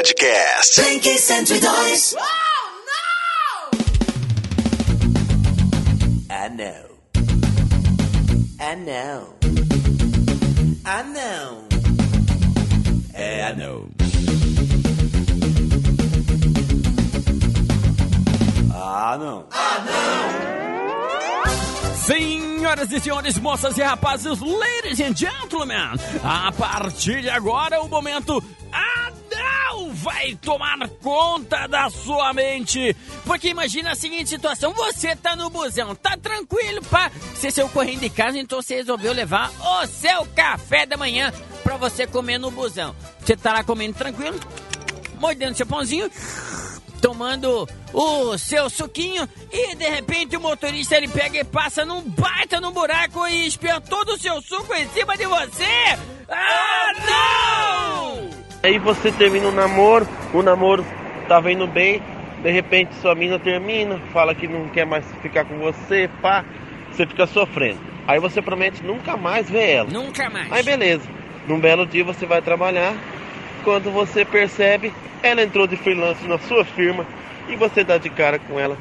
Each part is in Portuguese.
Podcast. Blink 102. I know. I know. I know. É, I know. Ah, não. Senhoras e senhores, moças e rapazes, ladies and gentlemen, a partir de agora o momento Adão vai tomar conta da sua mente. Porque imagina a seguinte situação, você tá no busão, tá tranquilo, pá, você saiu correndo de casa, então você resolveu levar o seu café da manhã pra você comer no busão. Você tá lá comendo tranquilo, mordendo seu pãozinho, tomando o seu suquinho e de repente o motorista ele pega e passa num baita num buraco e espia todo o seu suco em cima de você. Ah! Aí você termina o namoro, o namoro tava indo bem, de repente sua mina termina, fala que não quer mais ficar com você, pá, você fica sofrendo. Aí você promete nunca mais ver ela. Nunca mais. Aí beleza, num belo dia você vai trabalhar, quando você percebe, ela entrou de freelance na sua firma e você dá de cara com ela.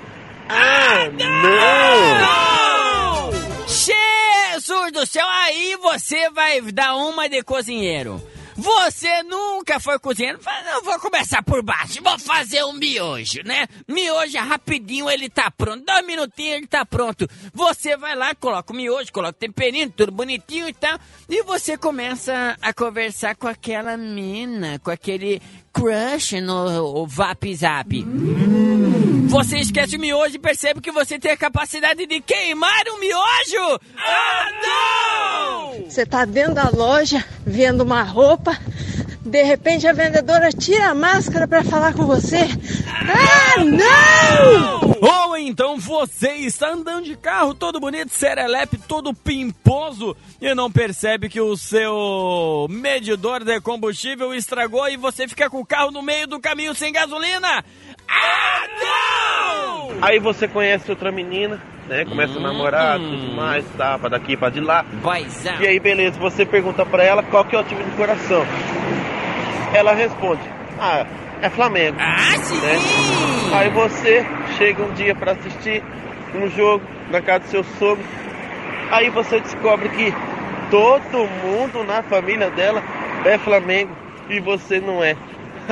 Ah, não! Não! Jesus do céu, aí você vai dar uma de cozinheiro. Você nunca foi? Fala, Não, vou começar por baixo, vou fazer um miojo, né? Miojo rapidinho, ele tá pronto. Dois minutinhos, ele tá pronto. Você vai lá, coloca o miojo, coloca o temperinho, tudo bonitinho e tal. E você começa a conversar com aquela mina, com aquele crush no Vap Zap. Você esquece o miojo e percebe que você tem a capacidade de queimar o miojo? Ah, não! Você tá dentro da loja vendo uma roupa, de repente a vendedora tira a máscara para falar com você. Ah, não! Ou então você está andando de carro todo bonito, serelepe, todo pimposo e não percebe que o seu medidor de combustível estragou e você fica com o carro no meio do caminho sem gasolina. Ah, não! Aí você conhece outra menina, né? Começa a namorar, tudo mais, tá? Pra daqui, pra de lá. Paizão. E aí, beleza, você pergunta pra ela qual que é o time do coração. Ela responde, ah, é Flamengo. Ah, sim! né? Aí você chega um dia pra assistir um jogo na casa do seu sogro. Aí você descobre que todo mundo na família dela é Flamengo e você não é.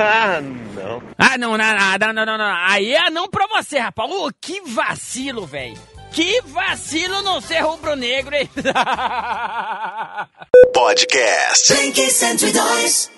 Ah, não. Ah, não, não, não, não, não. Aí é não pra você, rapaz. Ô, que vacilo, velho. Que vacilo não ser rubro-negro, hein? Podcast. Blink 102.